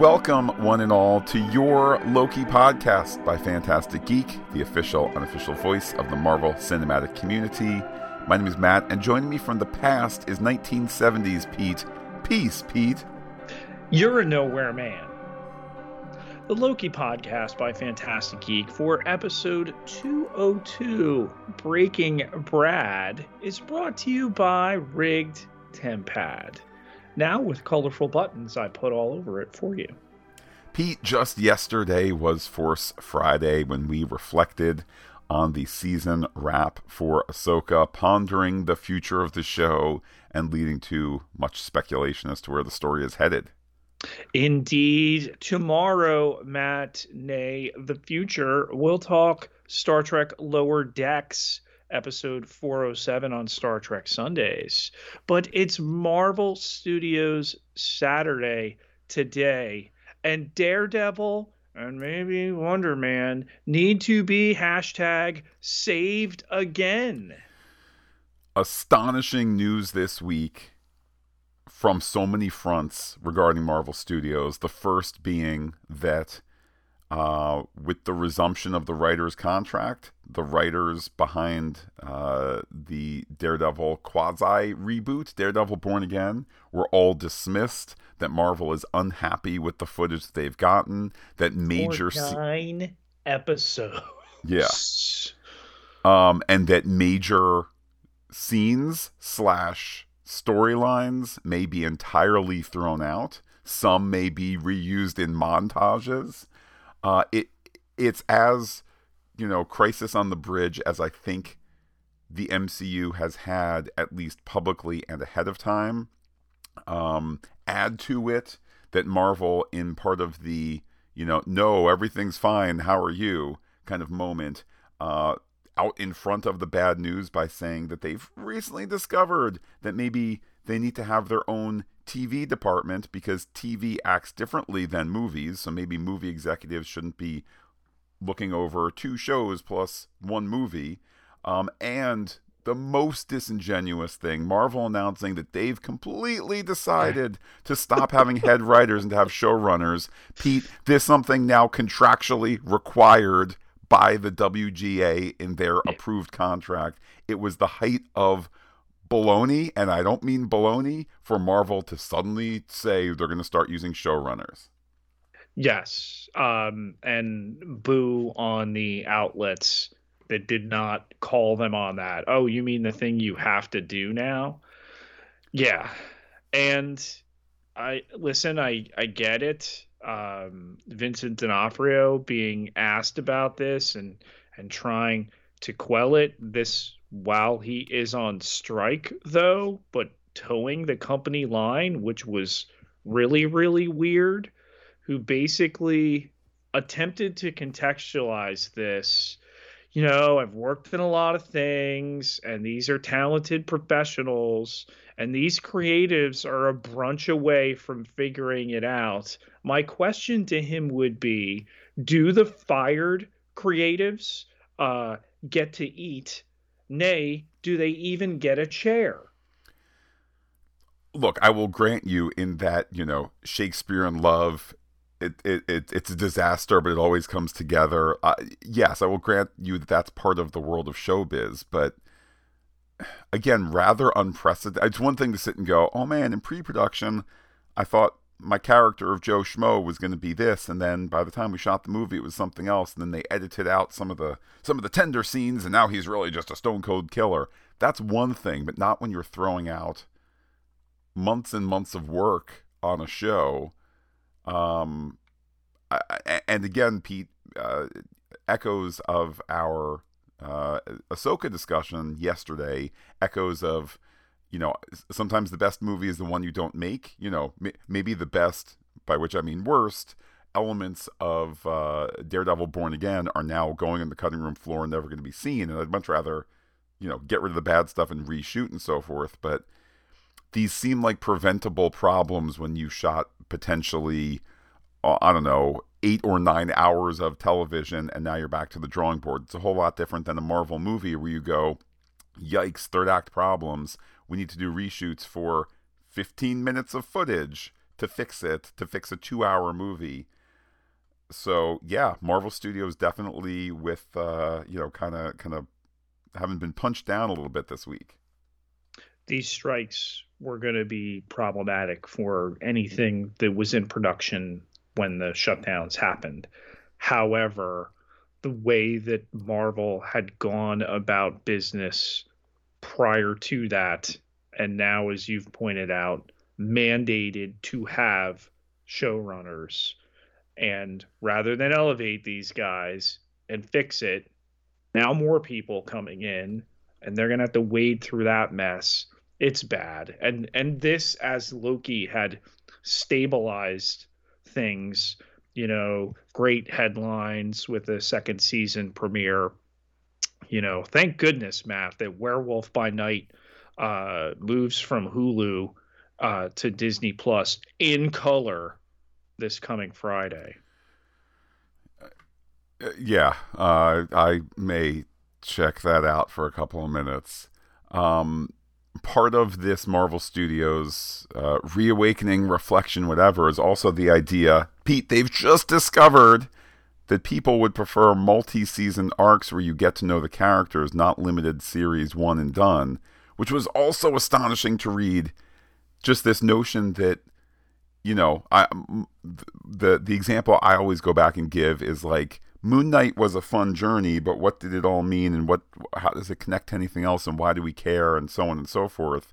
welcome one and all to your Loki podcast by Phantastic Geek, the official, unofficial voice of the Marvel Cinematic Community. My name is Matt, and joining me from the past is 1970s Pete. Peace, Pete. You're a nowhere man. The Loki podcast by Phantastic Geek for episode 202, Breaking Brad, is brought to you by Rigged TemPad. Now with colorful buttons I put all over it for you. Pete, just yesterday was Force Friday when we reflected on the season wrap for Ahsoka, pondering the future of the show and leading to much speculation as to where the story is headed. Indeed. Tomorrow, Matt, nay, the future, we'll talk Star Trek Lower Decks, episode 407 on Star Trek Sundays. But it's Marvel Studios Saturday today, and Daredevil and maybe Wonder Man need to be hashtag saved again. Astonishing news this week from so many fronts regarding Marvel Studios. The first being that uh, with the resumption of the writer's contract, the writers behind uh, the Daredevil quasi reboot, Daredevil Born Again, were all dismissed. That Marvel is unhappy with the footage that they've gotten. That major For nine se- episodes. Yeah. Um, and that major scenes slash storylines may be entirely thrown out. Some may be reused in montages. Uh, it it's as you know, crisis on the bridge as I think the MCU has had at least publicly and ahead of time. Um, add to it that Marvel, in part of the you know, no, everything's fine. How are you? Kind of moment. Uh, out in front of the bad news by saying that they've recently discovered that maybe they need to have their own TV department because TV acts differently than movies. So maybe movie executives shouldn't be looking over two shows plus one movie. Um, and the most disingenuous thing Marvel announcing that they've completely decided to stop having head writers and to have showrunners. Pete, there's something now contractually required by the WGA in their approved contract. It was the height of baloney, and I don't mean baloney, for Marvel to suddenly say they're going to start using showrunners. Yes. Um, and boo on the outlets that did not call them on that. Oh, you mean the thing you have to do now? Yeah. And I listen, I I get it. Um, Vincent D'Onofrio being asked about this and and trying to quell it this while he is on strike though, but toeing the company line, which was really really weird, who basically attempted to contextualize this you know, I've worked in a lot of things, and these are talented professionals, and these creatives are a brunch away from figuring it out. My question to him would be Do the fired creatives uh, get to eat? Nay, do they even get a chair? Look, I will grant you in that, you know, Shakespeare in Love it, it, it it's a disaster, but it always comes together. Uh, yes, I will grant you that that's part of the world of showbiz, but again, rather unprecedented. It's one thing to sit and go, "Oh man!" In pre-production, I thought my character of Joe Schmo was going to be this, and then by the time we shot the movie, it was something else. And then they edited out some of the some of the tender scenes, and now he's really just a stone cold killer. That's one thing, but not when you're throwing out months and months of work on a show um, and again, Pete, uh, echoes of our uh, Ahsoka discussion yesterday, echoes of, you know, sometimes the best movie is the one you don't make. You know, maybe the best, by which I mean worst, elements of uh, Daredevil Born Again are now going on the cutting room floor and never going to be seen. And I'd much rather, you know, get rid of the bad stuff and reshoot and so forth. But these seem like preventable problems when you shot potentially, uh, I don't know, eight or nine hours of television and now you're back to the drawing board. It's a whole lot different than a Marvel movie where you go, yikes, third act problems. We need to do reshoots for 15 minutes of footage, to fix it, to fix a two hour movie. So yeah, Marvel Studios definitely with uh, you know kind of kind of having been punched down a little bit this week. These strikes were going to be problematic for anything that was in production when the shutdowns happened. However, the way that Marvel had gone about business prior to that, and now, as you've pointed out, mandated to have showrunners. And rather than elevate these guys and fix it, now more people coming in and they're going to have to wade through that mess. It's bad. And and this as Loki had stabilized things, you know, great headlines with the second season premiere. You know, thank goodness, Matt, that Werewolf by Night uh, moves from Hulu uh, to Disney Plus in color this coming Friday. Uh, yeah, uh, I may check that out for a couple of minutes. Um, part of this Marvel Studios uh, reawakening, reflection, whatever, is also the idea, Pete, they've just discovered that people would prefer multi season arcs where you get to know the characters, not limited series one and done, which was also astonishing to read. Just this notion that you know, I the the example I always go back and give is like Moon Knight was a fun journey, but what did it all mean, and what how does it connect to anything else, and why do we care, and so on and so forth.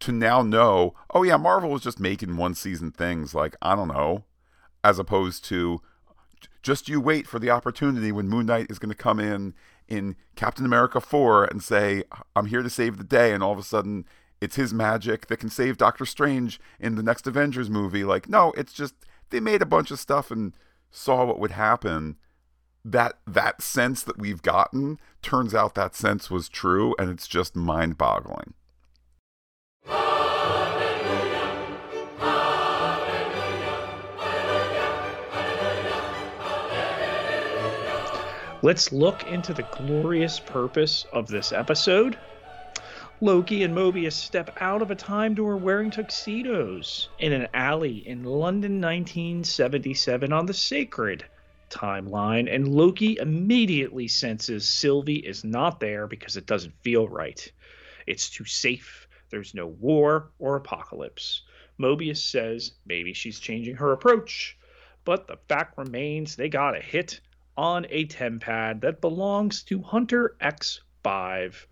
To now know, oh yeah, Marvel was just making one season things like I don't know, as opposed to just you wait for the opportunity when Moon Knight is going to come in in Captain America 4 and say, I'm here to save the day. And all of a sudden, it's his magic that can save Doctor Strange in the next Avengers movie. Like, no, it's just they made a bunch of stuff and saw what would happen. That that sense that we've gotten turns out that sense was true, and it's just mind boggling. Let's look into the glorious purpose of this episode Loki and Mobius step out of a time door wearing tuxedos in an alley in London 1977 on the sacred timeline, and Loki immediately senses Sylvie is not there because it doesn't feel right. It's too safe. There's no war or apocalypse. Mobius says maybe she's changing her approach, but the fact remains they got a hit on a TemPad that belongs to Hunter X5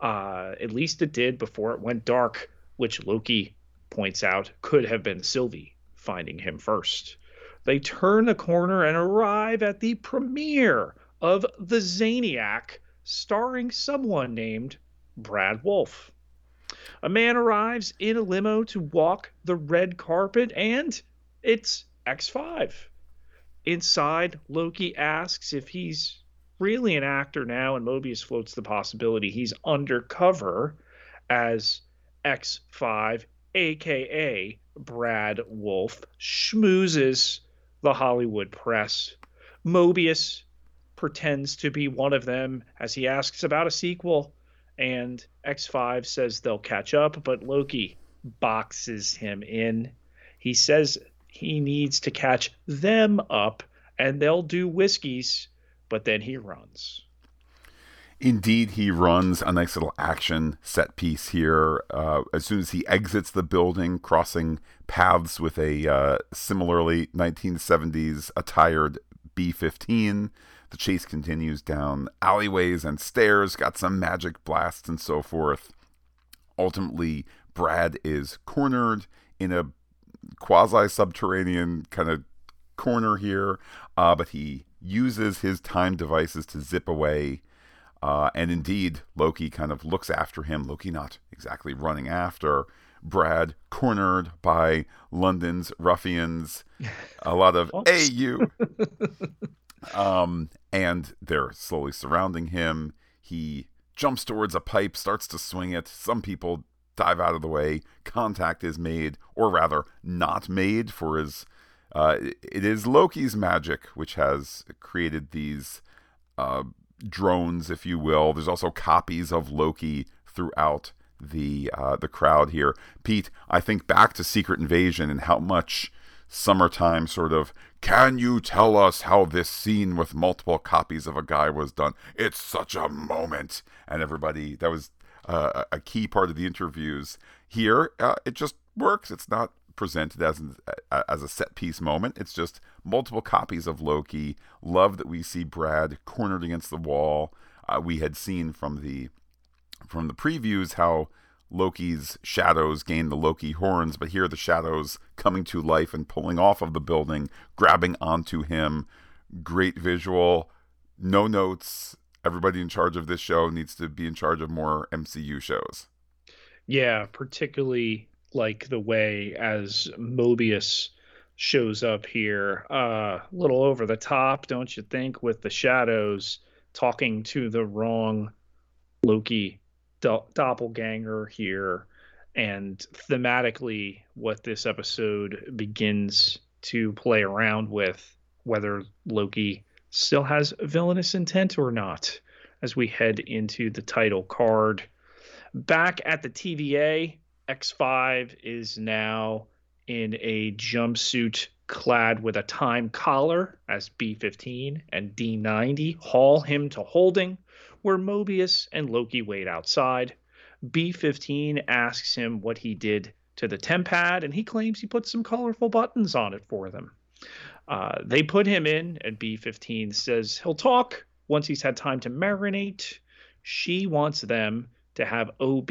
uh, at least it did before it went dark, which Loki points out could have been Sylvie finding him first. They turn the corner and arrive at the premiere of The Zaniac, starring someone named Brad Wolfe. A man arrives in a limo to walk the red carpet, and it's X5. Inside, Loki asks if he's really an actor now, and Mobius floats the possibility he's undercover as X5, aka Brad Wolfe, schmoozes the Hollywood press. Mobius pretends to be one of them as he asks about a sequel, and X5 says they'll catch up, but Loki boxes him in. He says he needs to catch them up, and they'll do whiskeys but then he runs. Indeed, he runs a nice little action set piece here. Uh, as soon as he exits the building, crossing paths with a uh, similarly 1970s attired B 15, the chase continues down alleyways and stairs, got some magic blasts and so forth. Ultimately, Brad is cornered in a quasi subterranean kind of corner here, uh, but he uses his time devices to zip away. Uh, and indeed, Loki kind of looks after him. Loki not exactly running after. Brad cornered by London's ruffians. A lot of AU. um, and they're slowly surrounding him. He jumps towards a pipe, starts to swing it. Some people dive out of the way. Contact is made, or rather, not made for his uh, it is Loki's magic which has created these uh, drones, if you will. There's also copies of Loki throughout the uh, the crowd here. Pete, I think back to Secret Invasion and how much summertime sort of can you tell us how this scene with multiple copies of a guy was done it's such a moment and everybody that was uh, a key part of the interviews here uh, it just works it's not presented as an, as a set piece moment it's just multiple copies of loki love that we see brad cornered against the wall uh, we had seen from the from the previews how Loki's shadows gain the Loki horns, but here the shadows coming to life and pulling off of the building, grabbing onto him. Great visual, no notes. Everybody in charge of this show needs to be in charge of more MCU shows. Yeah, particularly like the way as Mobius shows up here. A uh, little over the top, don't you think, with the shadows talking to the wrong Loki do- doppelganger here. And thematically, what this episode begins to play around with, whether Loki still has villainous intent or not, as we head into the title card. Back at the TVA, X5 is now in a jumpsuit clad with a time collar as B15 and D90 haul him to holding where Mobius and Loki wait outside. B15 asks him what he did to the TemPad, and he claims he put some colorful buttons on it for them. Uh, they put him in, and B15 says he'll talk once he's had time to marinate. She wants them to have OB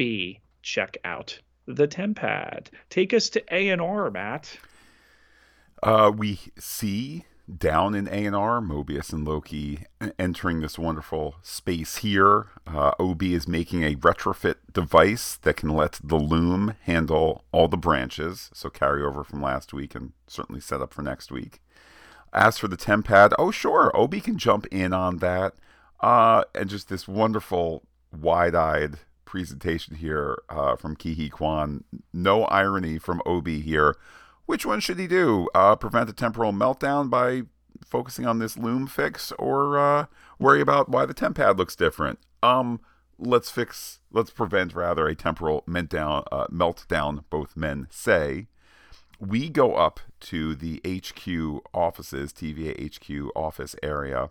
check out the TemPad. Take us to A&R, Matt. Uh, we see down in A&R, Mobius and Loki entering this wonderful space here. Uh, OB is making a retrofit device that can let the loom handle all the branches, so carry over from last week and certainly set up for next week. As for the TemPad, oh sure, OB can jump in on that. Uh, and just this wonderful wide-eyed presentation here uh, from Huy Quan. No irony from OB here which one should he do? Uh, prevent a temporal meltdown by focusing on this loom fix, or uh, worry about why the TemPad looks different? Um, let's fix. Let's prevent rather a temporal meltdown. Uh, meltdown. Both men say. We go up to the HQ offices, TVA HQ office area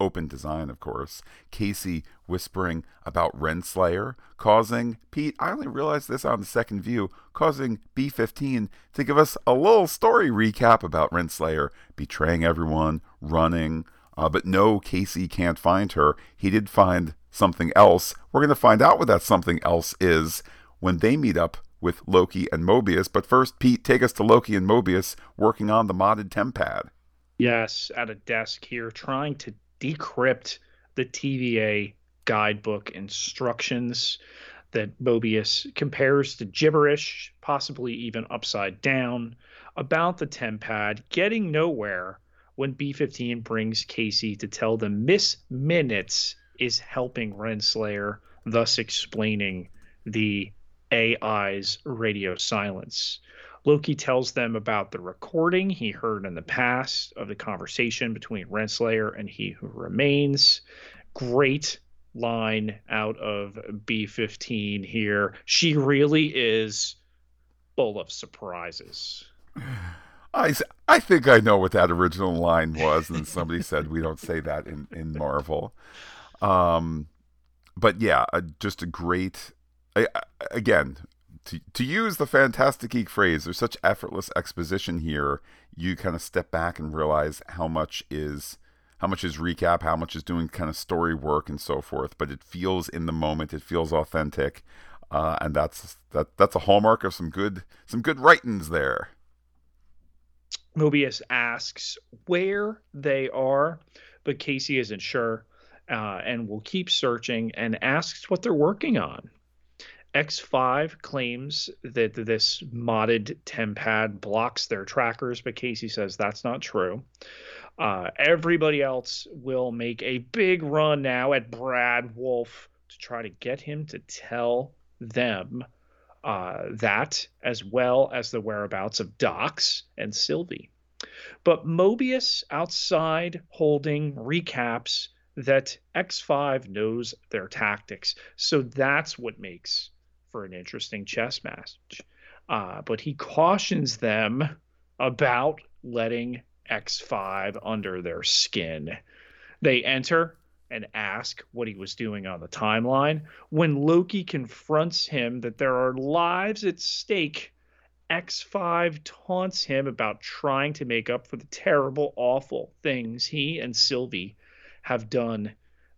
open design, of course. Casey whispering about Renslayer, causing Pete, I only realized this on the second view, causing B15 to give us a little story recap about Renslayer betraying everyone, running. Uh, but no, Casey can't find her. He did find something else. We're going to find out what that something else is when they meet up with Loki and Mobius. But first, Pete, take us to Loki and Mobius working on the modded TemPad. Yes, at a desk here, trying to decrypt the TVA guidebook instructions that Mobius compares to gibberish, possibly even upside down, about the TemPad, getting nowhere when B15 brings Casey to tell them Miss Minutes is helping Renslayer, thus explaining the AI's radio silence. Loki tells them about the recording he heard in the past of the conversation between Renslayer and He Who Remains. Great line out of B15 here. She really is full of surprises. I, I think I know what that original line was, and somebody said we don't say that in, in Marvel. Um, but yeah, uh, just a great. Again, to, to use the Phantastic Geek phrase, there's such effortless exposition here. You kind of step back and realize how much is how much is recap, how much is doing kind of story work and so forth. But it feels in the moment, it feels authentic, uh, and that's that that's a hallmark of some good some good writings there. Mobius asks where they are, but Casey isn't sure, uh, and will keep searching and asks what they're working on. X5 claims that this modded TemPad blocks their trackers, but Casey says that's not true. Uh, everybody else will make a big run now at Brad Wolfe to try to get him to tell them uh, that, as well as the whereabouts of Docs and Sylvie. But Mobius outside holding recaps that X5 knows their tactics. So that's what makes for an interesting chess match. Uh, but he cautions them about letting X5 under their skin. They enter and ask what he was doing on the timeline. When Loki confronts him that there are lives at stake, X5 taunts him about trying to make up for the terrible, awful things he and Sylvie have done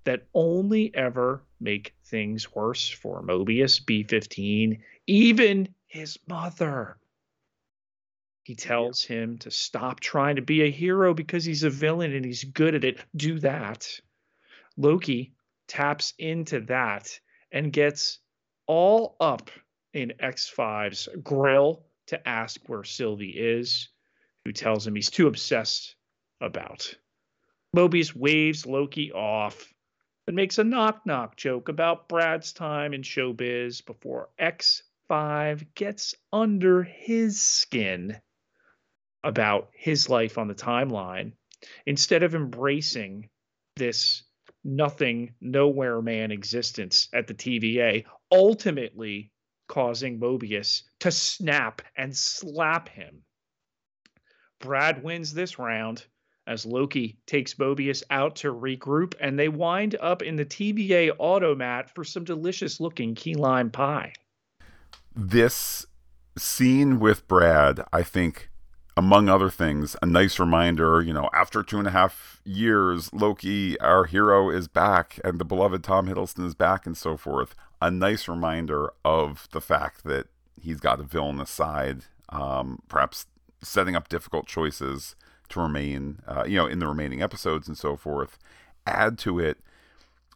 that only ever make things worse for Mobius, B15, even his mother. He tells him to stop trying to be a hero because he's a villain and he's good at it. Do that. Loki taps into that and gets all up in X5's grill to ask where Sylvie is, who tells him he's too obsessed about. Mobius waves Loki off and makes a knock knock joke about Brad's time in showbiz before X5 gets under his skin about his life on the timeline instead of embracing this nothing, nowhere man existence at the TVA, ultimately causing Mobius to snap and slap him. Brad wins this round as Loki takes Mobius out to regroup, and they wind up in the TVA automat for some delicious looking key lime pie. This scene with Brad, I think, among other things, a nice reminder, you know, after two and a half years, Loki, our hero, is back, and the beloved Tom Hiddleston is back, and so forth. A nice reminder of the fact that he's got a villainous side, um, perhaps setting up difficult choices to remain, uh, you know, in the remaining episodes and so forth. Add to it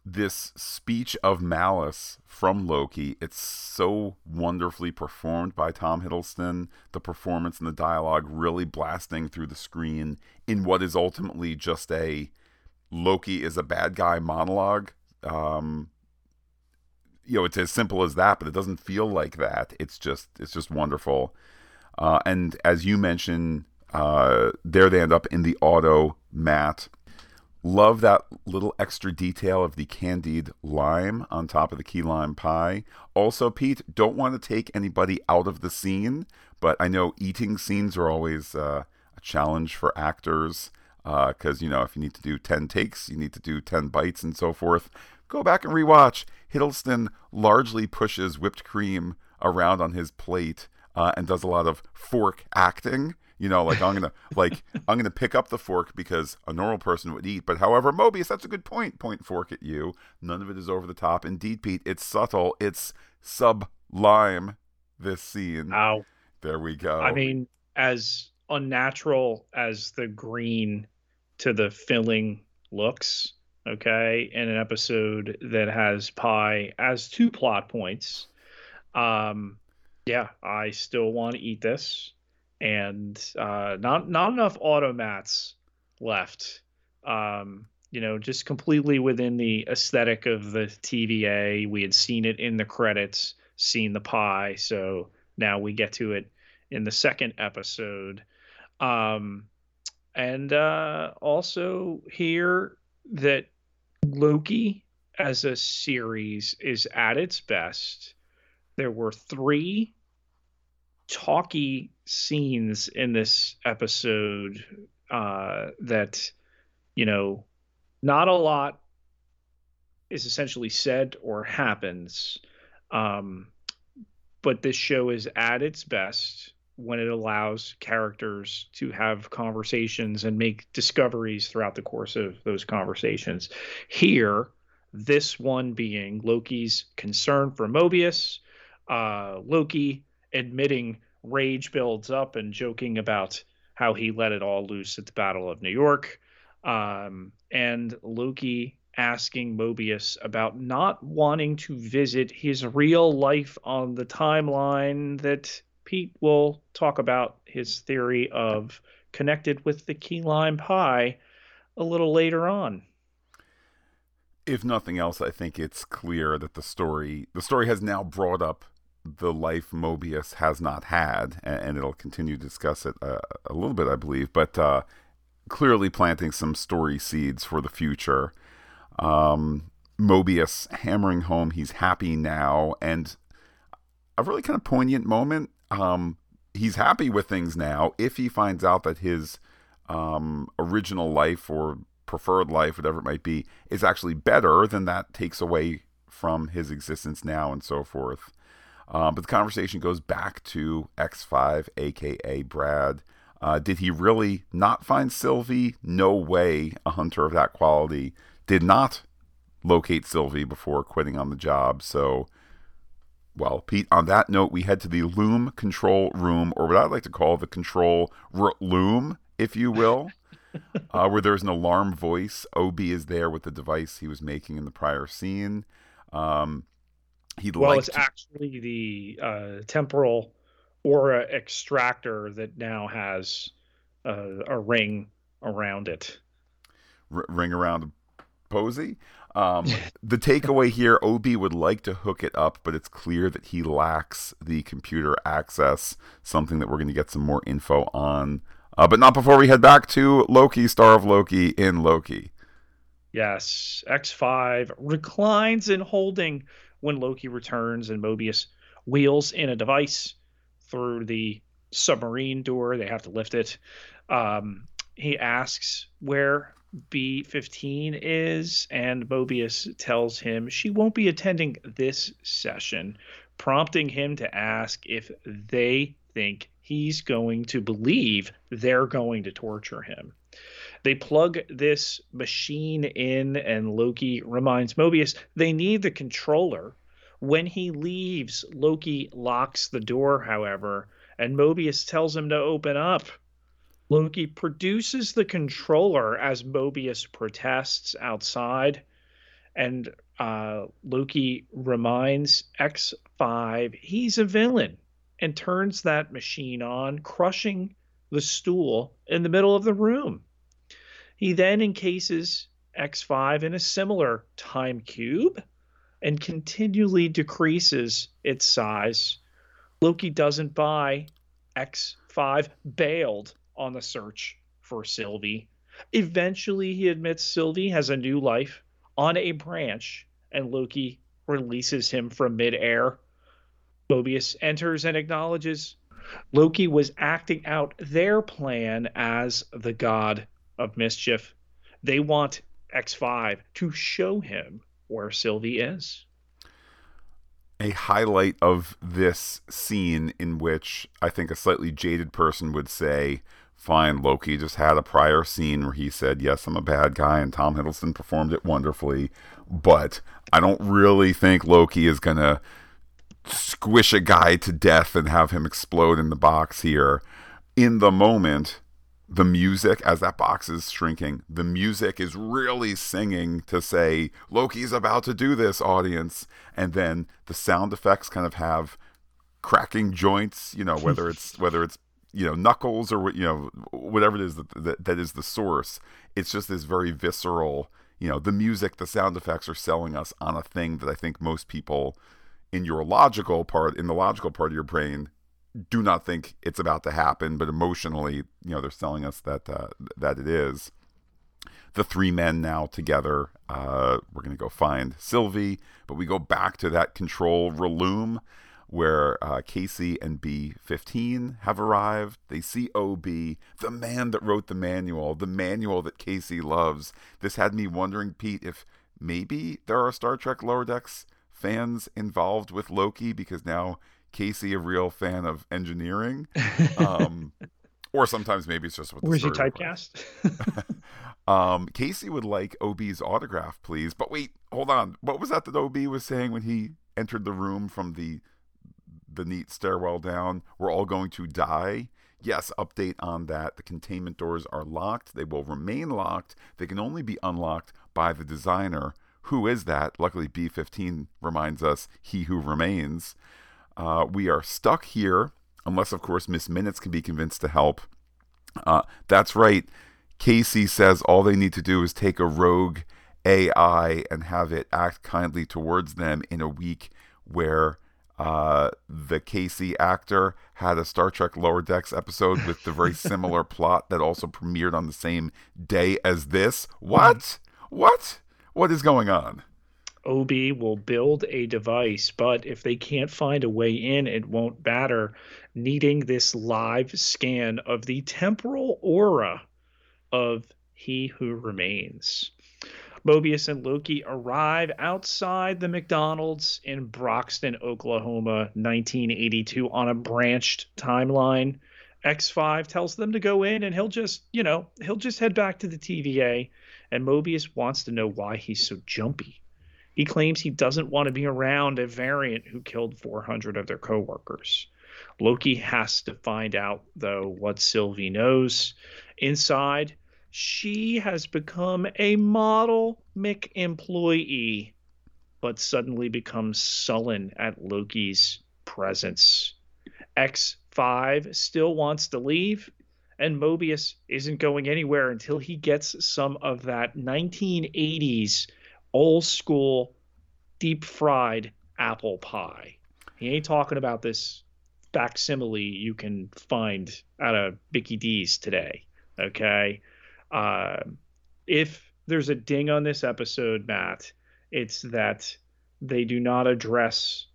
this speech of malice from Loki. It's so wonderfully performed by Tom Hiddleston. The performance and the dialogue really blasting through the screen in what is ultimately just a Loki is a bad guy monologue. Um, you know, it's as simple as that, but it doesn't feel like that. It's just it's just wonderful. Uh, and as you mentioned, uh, there they end up in the auto mat. Love that little extra detail of the candied lime on top of the key lime pie. Also, Pete, don't want to take anybody out of the scene, but I know eating scenes are always uh, a challenge for actors because, uh, you know, if you need to do 10 takes, you need to do 10 bites and so forth. Go back and rewatch. Hiddleston largely pushes whipped cream around on his plate uh, and does a lot of fork acting you know, like I'm gonna like I'm gonna pick up the fork because a normal person would eat. But however, Mobius, that's a good point. Point fork at you. None of it is over the top. Indeed, Pete, it's subtle. It's sublime. This scene. Ow. There we go. I mean, as unnatural as the green to the filling looks, okay, in an episode that has pie as two plot points. Um, yeah, I still want to eat this and uh, not not enough automats left. Um, you know, just completely within the aesthetic of the TVA. We had seen it in the credits, seen the pie, so now we get to it in the second episode. Um, and uh, also here that Loki as a series is at its best. There were three talky scenes in this episode uh, that you know not a lot is essentially said or happens um, but this show is at its best when it allows characters to have conversations and make discoveries throughout the course of those conversations. Here this one being loki's concern for mobius uh, loki admitting rage builds up and joking about how he let it all loose at the Battle of New York. Um, and Loki asking Mobius about not wanting to visit his real life on the timeline that Pete will talk about his theory of connected with the key lime pie a little later on. If nothing else, I think it's clear that the story the story has now brought up the life Mobius has not had, and, it'll continue to discuss it uh, a little bit, I believe, but uh, clearly planting some story seeds for the future. Um, Mobius hammering home he's happy now, and a really kind of poignant moment. Um, he's happy with things now. If he finds out that his um, original life or preferred life, whatever it might be, is actually better, then that takes away from his existence now and so forth. Um, but the conversation goes back to X5, aka Brad. Uh, did he really not find Sylvie? No way. A hunter of that quality did not locate Sylvie before quitting on the job. So, well, Pete, on that note, we head to the loom control room, or what I'd like to call the control r- loom, if you will, uh, where there's an alarm voice. OB is there with the device he was making in the prior scene. Um, he'd well, it's actually the uh, temporal aura extractor that now has uh, a ring around it. R- ring around Posey. Um, the takeaway here OB would like to hook it up, but it's clear that he lacks the computer access, something that we're going to get some more info on. Uh, but not before we head back to Loki, star of Loki in Loki. Yes, X5 reclines in holding when Loki returns, and Mobius wheels in a device through the submarine door. They have to lift it. Um, he asks where B15 is, and Mobius tells him she won't be attending this session, prompting him to ask if they think he's going to believe they're going to torture him. They plug this machine in, and Loki reminds Mobius they need the controller. When he leaves, Loki locks the door, however, and Mobius tells him to open up. Loki produces the controller as Mobius protests outside, and uh, Loki reminds X5 he's a villain and turns that machine on, crushing the stool in the middle of the room. He then encases X5 in a similar time cube and continually decreases its size. Loki doesn't buy. X5 bailed on the search for Sylvie. Eventually, he admits Sylvie has a new life on a branch, and Loki releases him from midair. Mobius enters and acknowledges Loki was acting out their plan as the god of mischief. They want X5 to show him where Sylvie is. A highlight of this scene, in which I think a slightly jaded person would say, fine, Loki just had a prior scene where he said, Yes, I'm a bad guy, and Tom Hiddleston performed it wonderfully. But I don't really think Loki is going to squish a guy to death and have him explode in the box here. In the moment, the music, as that box is shrinking, the music is really singing to say, Loki's about to do this, audience. And then the sound effects kind of have cracking joints, you know, whether it's whether it's you know knuckles or you know whatever it is that, that that is the source it's just this very visceral you know the music the sound effects are selling us on a thing that i think most people in your logical part in the logical part of your brain do not think it's about to happen but emotionally you know they're selling us that uh, that it is the three men now together uh, we're going to go find sylvie but we go back to that control room where uh, Casey and B15 have arrived. They see OB, the man that wrote the manual, the manual that Casey loves. This had me wondering, Pete, if maybe there are Star Trek Lower Decks fans involved with Loki because now Casey, a real fan of engineering. Um, or sometimes maybe it's just what Where's your typecast? um, Casey would like OB's autograph, please. But wait, hold on. What was that that OB was saying when he entered the room from the the neat stairwell down. We're all going to die. Yes, update on that. The containment doors are locked. They will remain locked. They can only be unlocked by the designer. Who is that? Luckily, B15 reminds us he who remains. Uh, we are stuck here, unless, of course, Miss Minutes can be convinced to help. Uh, that's right. Casey says all they need to do is take a rogue AI and have it act kindly towards them in a week where uh, the Casey actor had a Star Trek Lower Decks episode with the very similar plot that also premiered on the same day as this. What? What? What is going on? OB will build a device, but if they can't find a way in, it won't matter, needing this live scan of the temporal aura of He Who Remains. Mobius and Loki arrive outside the McDonald's in Broxton, Oklahoma, 1982, on a branched timeline. X5 tells them to go in and he'll just, you know, he'll just head back to the TVA. And Mobius wants to know why he's so jumpy. He claims he doesn't want to be around a variant who killed 400 of their coworkers. Loki has to find out, though, what Sylvie knows. Inside, she has become a model Mick employee, but suddenly becomes sullen at Loki's presence. X5 still wants to leave, and Mobius isn't going anywhere until he gets some of that 1980s old school deep fried apple pie. He ain't talking about this facsimile you can find out of Mickey D's today. Okay. Uh, if there's a ding on this episode, Matt, it's that they do not address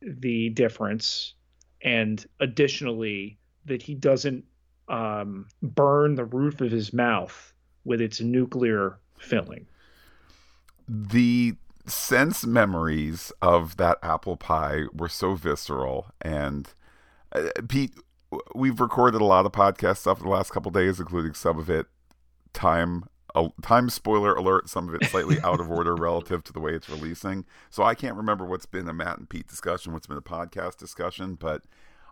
the difference, and additionally, that he doesn't um, burn the roof of his mouth with its nuclear filling. The sense memories of that apple pie were so visceral, and uh, Pete, we've recorded a lot of podcast stuff the last couple days, including some of it time a time spoiler alert some of it slightly out of order relative to the way it's releasing. So i can't remember what's been a matt and pete discussion what's been a podcast discussion but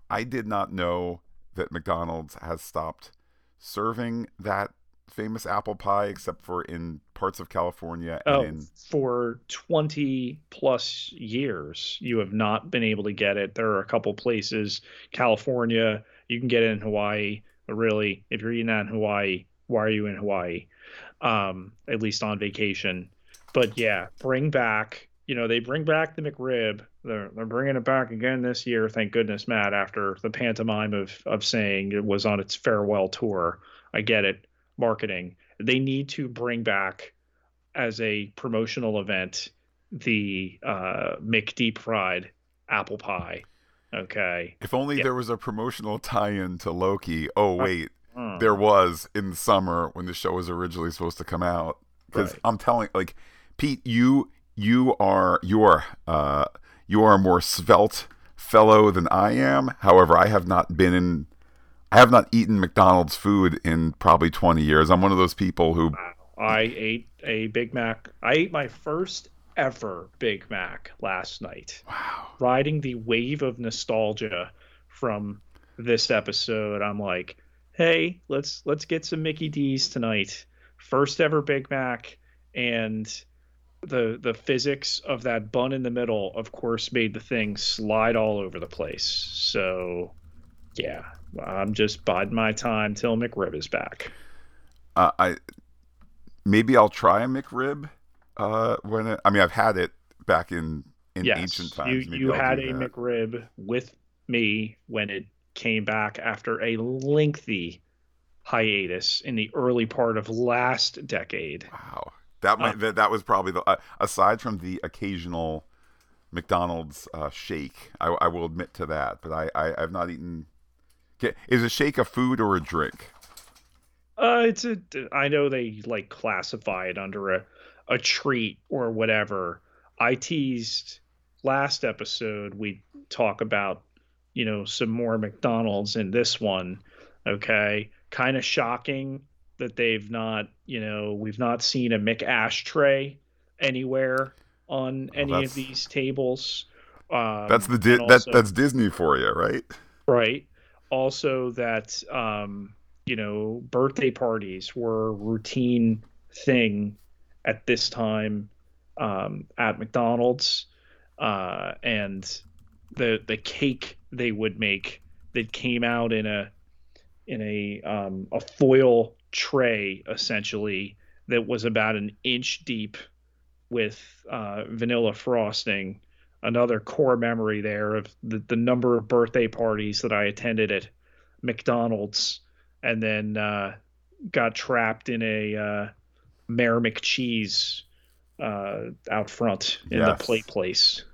i did not know that mcdonald's has stopped serving that famous apple pie except for in parts of california oh, in... for 20 plus years you have not been able to get it there are a couple places california you can get it in hawaii but really if you're eating that in hawaii why are you in Hawaii? Um, at least on vacation. But yeah, bring back. You know, they bring back the McRib. They're, they're bringing it back again this year. Thank goodness, Matt. After the pantomime of of saying it was on its farewell tour. I get it. Marketing. They need to bring back as a promotional event the uh, Deep fried apple pie. Okay. If only yeah. there was a promotional tie-in to Loki. Oh wait, Hmm. there was in the summer when the show was originally supposed to come out. Because right. I'm telling, like, Pete, you you are you are uh, you are a more svelte fellow than I am. However, I have not been in. I have not eaten McDonald's food in probably 20 years. I'm one of those people who. I ate a Big Mac. I ate my first ever Big Mac last night. Wow. Riding the wave of nostalgia from this episode, I'm like, hey, let's let's get some Mickey D's tonight. First ever Big Mac and the the physics of that bun in the middle, of course, made the thing slide all over the place. So, yeah, I'm just biding my time till McRib is back. Uh, I maybe I'll try a McRib uh, when it, I mean I've had it back in in yes, ancient times. You, you had a that. McRib with me when it came back after a lengthy hiatus in the early part of last decade. Wow, that might, uh, that, that was probably the uh, aside from the occasional McDonald's uh, shake. I, I, will admit to that, but I, I have not eaten. Is a shake a food or a drink? Uh, it's a. I know they like classify it under a a treat or whatever. I teased last episode. We talk about you know some more McDonald's in this one. Okay, kind of shocking that they've not you know we've not seen a McAshtray anywhere on any of these tables. Um, that's the Di- also, that, that's Disney for you, right? Right. Also, that um, you know birthday parties were a routine thing at this time um, at McDonald's, uh, and the the cake they would make that came out in a in a um, a foil tray essentially that was about an inch deep with uh, vanilla frosting. Another core memory there of the, the number of birthday parties that I attended at McDonald's and then uh, got trapped in a uh, Mayor McCheese uh, out front in Yes. the play place.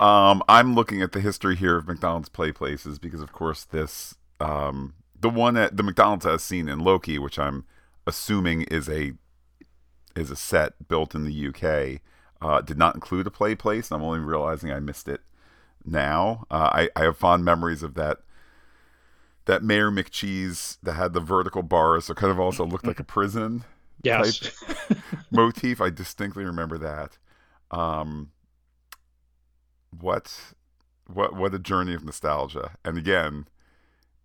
Um, I'm looking at the history here of McDonald's play places because, of course, this um, the one that the McDonald's has seen in Loki, which I'm assuming is a is a set built in the UK, uh, did not include a play place. I'm only realizing I missed it now. Uh, I I have fond memories of that that Mayor McCheese that had the vertical bars, so kind of also looked like a prison Yes. motif. I distinctly remember that. Um, what, what, what a journey of nostalgia! And again,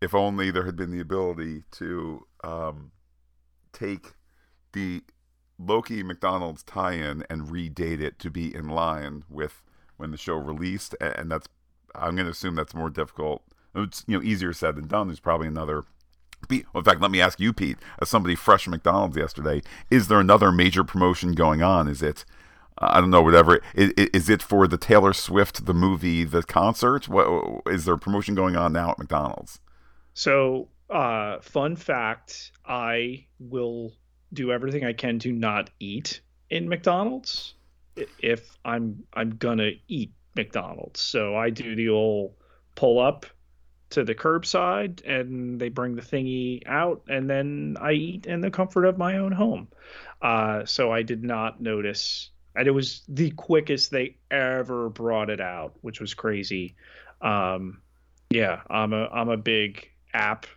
if only there had been the ability to um, take the Loki McDonald's tie-in and redate it to be in line with when the show released, and that's I'm going to assume that's more difficult. It's you know easier said than done. There's probably another well, in fact, let me ask you, Pete, as somebody fresh from McDonald's yesterday, is there another major promotion going on? Is it, uh, I don't know, whatever. Is, is it for the Taylor Swift, the movie, the concert? What is there promotion going on now at McDonald's? So, uh, fun fact: I will do everything I can to not eat in McDonald's if I'm I'm gonna eat McDonald's. So I do the old pull up to the curbside, and they bring the thingy out, and then I eat in the comfort of my own home. Uh, so I did not notice, and it was the quickest they ever brought it out, which was crazy. Um, yeah, I'm a I'm a big app.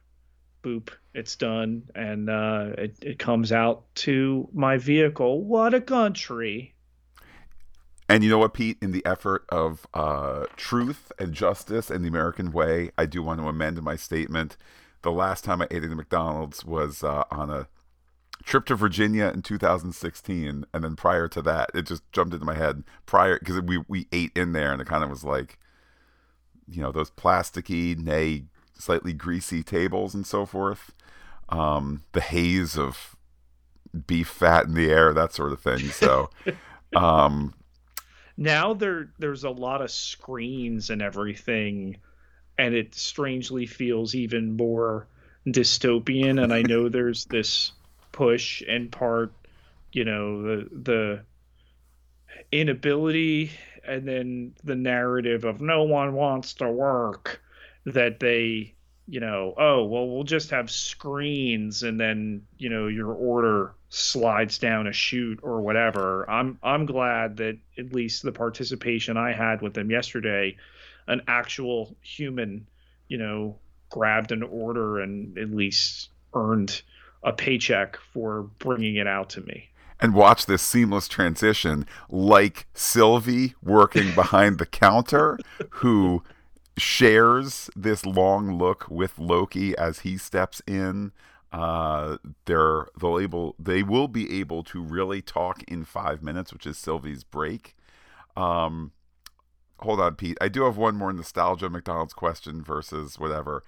Boop, it's done, and uh, it it comes out to my vehicle. What a country! And you know what, Pete? In the effort of uh, truth and justice and the American way, I do want to amend my statement. The last time I ate at a McDonald's was uh, on a trip to Virginia in 2016, and then prior to that, it just jumped into my head. Prior, because we we ate in there, and it kind of was like, you know, those plasticky, nay, slightly greasy tables and so forth. Um, the haze of beef fat in the air, that sort of thing. So. Um, Now there there's a lot of screens and everything, and it strangely feels even more dystopian. And I know there's this push in part, you know, the the inability and then the narrative of no one wants to work that they you know oh well we'll just have screens and then you know your order slides down a chute or whatever. I'm i'm glad that at least the participation i had with them yesterday an actual human you know grabbed an order and at least earned a paycheck for bringing it out to me. And watch this seamless transition like Sylvie working behind the counter who shares this long look with Loki as he steps in. Uh, they're they'll able they will be able to really talk in five minutes, which is Sylvie's break. Um, hold on, Pete. I do have one more nostalgia McDonald's question versus whatever.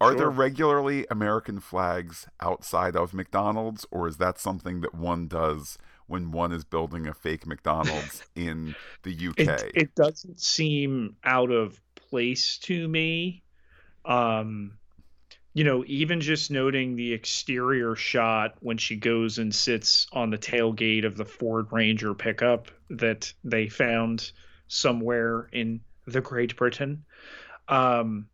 Are Sure. there regularly American flags outside of McDonald's, or is that something that one does when one is building a fake McDonald's in the UK? it, it doesn't seem out of place to me um you know even just noting the exterior shot when she goes and sits on the tailgate of the ford ranger pickup that they found somewhere in the great britain um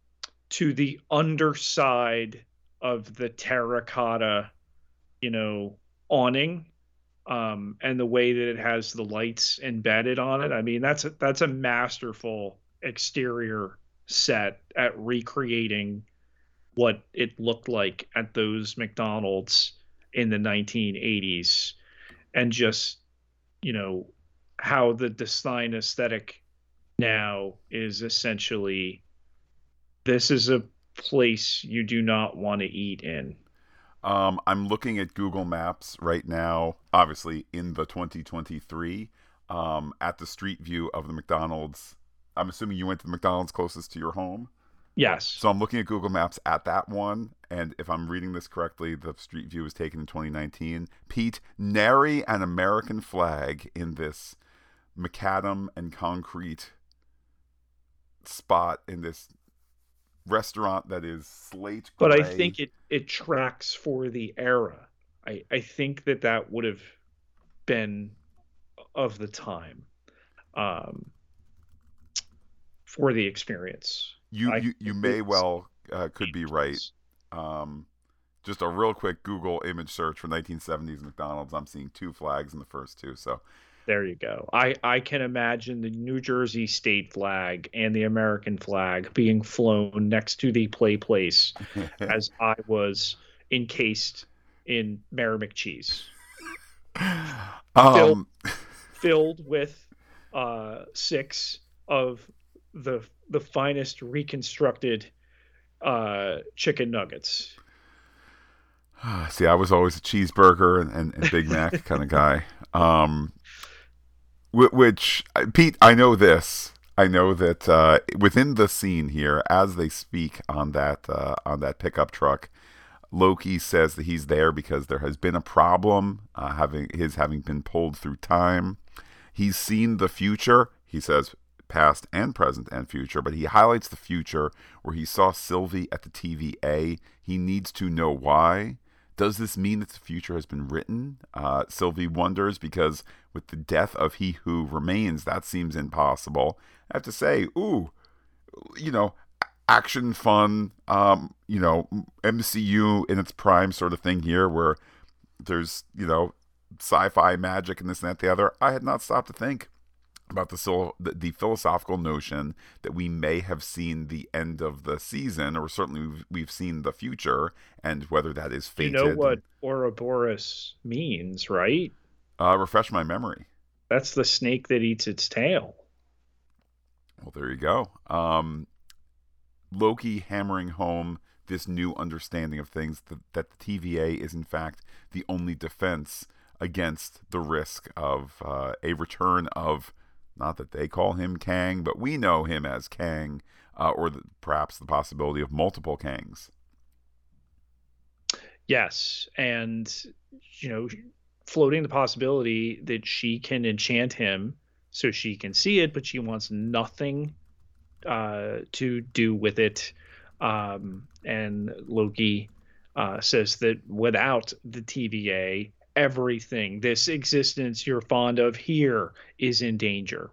to the underside of the terracotta you know awning um, and the way that it has the lights embedded on it. I mean, that's a, that's a masterful exterior set at recreating what it looked like at those McDonald's in the 1980s, and just you know how the design aesthetic now is essentially this is a place you do not want to eat in. Um, I'm looking at Google Maps right now, obviously in the 2023, um, at the street view of the McDonald's. I'm assuming you went to the McDonald's closest to your home. Yes. So I'm looking at Google Maps at that one, and if I'm reading this correctly, the street view was taken in 2019. Pete, nary an American flag in this macadam and concrete spot in this restaurant that is slate but I think it it tracks for the era. I I think that that would have been of the time um, for the experience. You you, you may well uh, could be right. Um, just a real quick Google image search for 1970s McDonald's. I'm seeing two flags in the first two. So there you go. I, I can imagine the New Jersey state flag and the American flag being flown next to the play place as I was encased in Mayor McCheese. Um, filled, filled with uh, six of the the finest reconstructed uh, chicken nuggets. See, I was always a cheeseburger and, and, and Big Mac kind of guy. Um, which Pete, I know this. I know that uh, within the scene here, as they speak on that uh, on that pickup truck, Loki says that he's there because there has been a problem, uh, having his having been pulled through time. He's seen the future. He says past and present and future, but he highlights the future where he saw Sylvie at the TVA. He needs to know why. Does this mean that the future has been written? Uh, Sylvie wonders because with the death of he who remains, that seems impossible. I have to say, ooh, you know, action fun, um, you know, MCU in its prime sort of thing here where there's, you know, sci fi magic and this and that, the other. I had not stopped to think about the, the philosophical notion that we may have seen the end of the season, or certainly we've, we've seen the future, and whether that is fated. You know what Ouroboros means, right? Uh, refresh my memory. That's the snake that eats its tail. Well, there you go. Um, Loki hammering home this new understanding of things that, that the TVA is, in fact, the only defense against the risk of uh, a return of not that they call him Kang, but we know him as Kang, uh, or the, perhaps the possibility of multiple Kangs. Yes, and you know, floating the possibility that she can enchant him so she can see it, but she wants nothing uh, to do with it. Um, and Loki uh, says that without the TVA, everything, this existence you're fond of here, is in danger.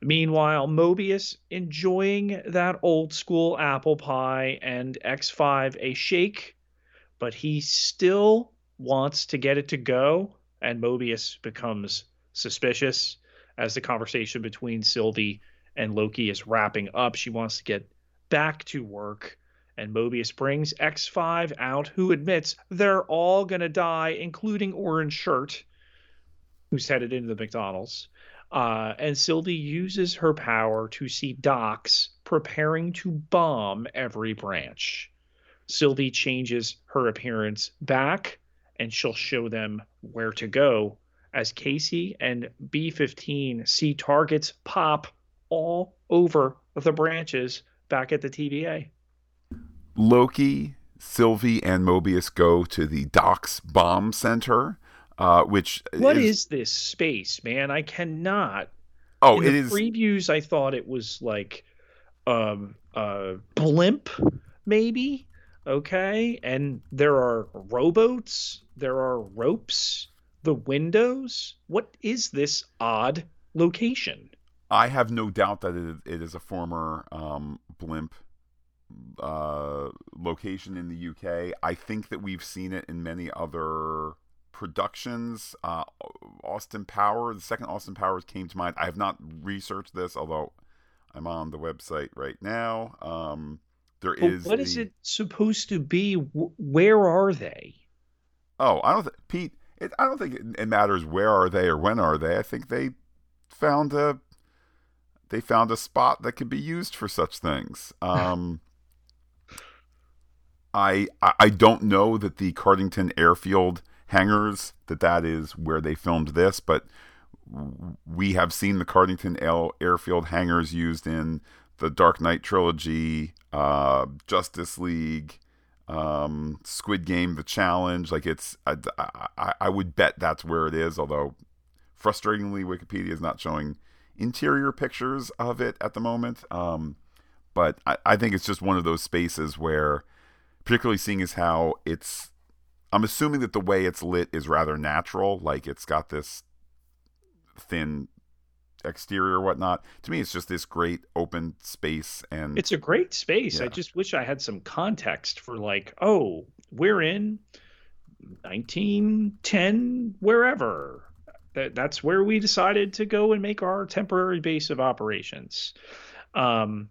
Meanwhile, Mobius enjoying that old school apple pie and X5 a shake, but he still wants to get it to go, and Mobius becomes suspicious as the conversation between Sylvie and Loki is wrapping up. She wants to get back to work and Mobius brings X5 out, who admits they're all going to die, including Orange Shirt, who's headed into the McDonald's. Uh, and Sylvie uses her power to see Dox preparing to bomb every branch. Sylvie changes her appearance back, and she'll show them where to go as Casey and B 15 see targets pop all over the branches back at the TVA. Loki, Sylvie, and Mobius go to the Dox Bomb Center, uh, which what is... is... this space, man? I cannot. Oh, In it is previews. I thought it was like um, a blimp, maybe. Okay, and there are rowboats. There are ropes. The windows. What is this odd location? I have no doubt that it, it is a former um, blimp uh, location in the UK. I think that we've seen it in many other productions. Uh, Austin Power, the second Austin Powers came to mind. I have not researched this, although I'm on the website right now. Um, there is. What the... is it supposed to be? Where are they? Oh, I don't, th- Pete. It, I don't think it, it matters where are they or when are they. I think they found a they found a spot that could be used for such things. Um, I I don't know that the Cardington airfield hangars that that is where they filmed this, but we have seen the Cardington airfield hangars used in the Dark Knight trilogy, uh, Justice League, um, Squid Game, The Challenge. Like it's, I, I, I would bet that's where it is. Although frustratingly, Wikipedia is not showing interior pictures of it at the moment. Um, but I, I think it's just one of those spaces where particularly seeing as how it's I'm assuming that the way it's lit is rather natural, like it's got this thin exterior or whatnot. To me, it's just this great open space, and it's a great space. Yeah. I just wish I had some context for like, oh, we're in 1910, wherever. That that's where we decided to go and make our temporary base of operations. Um,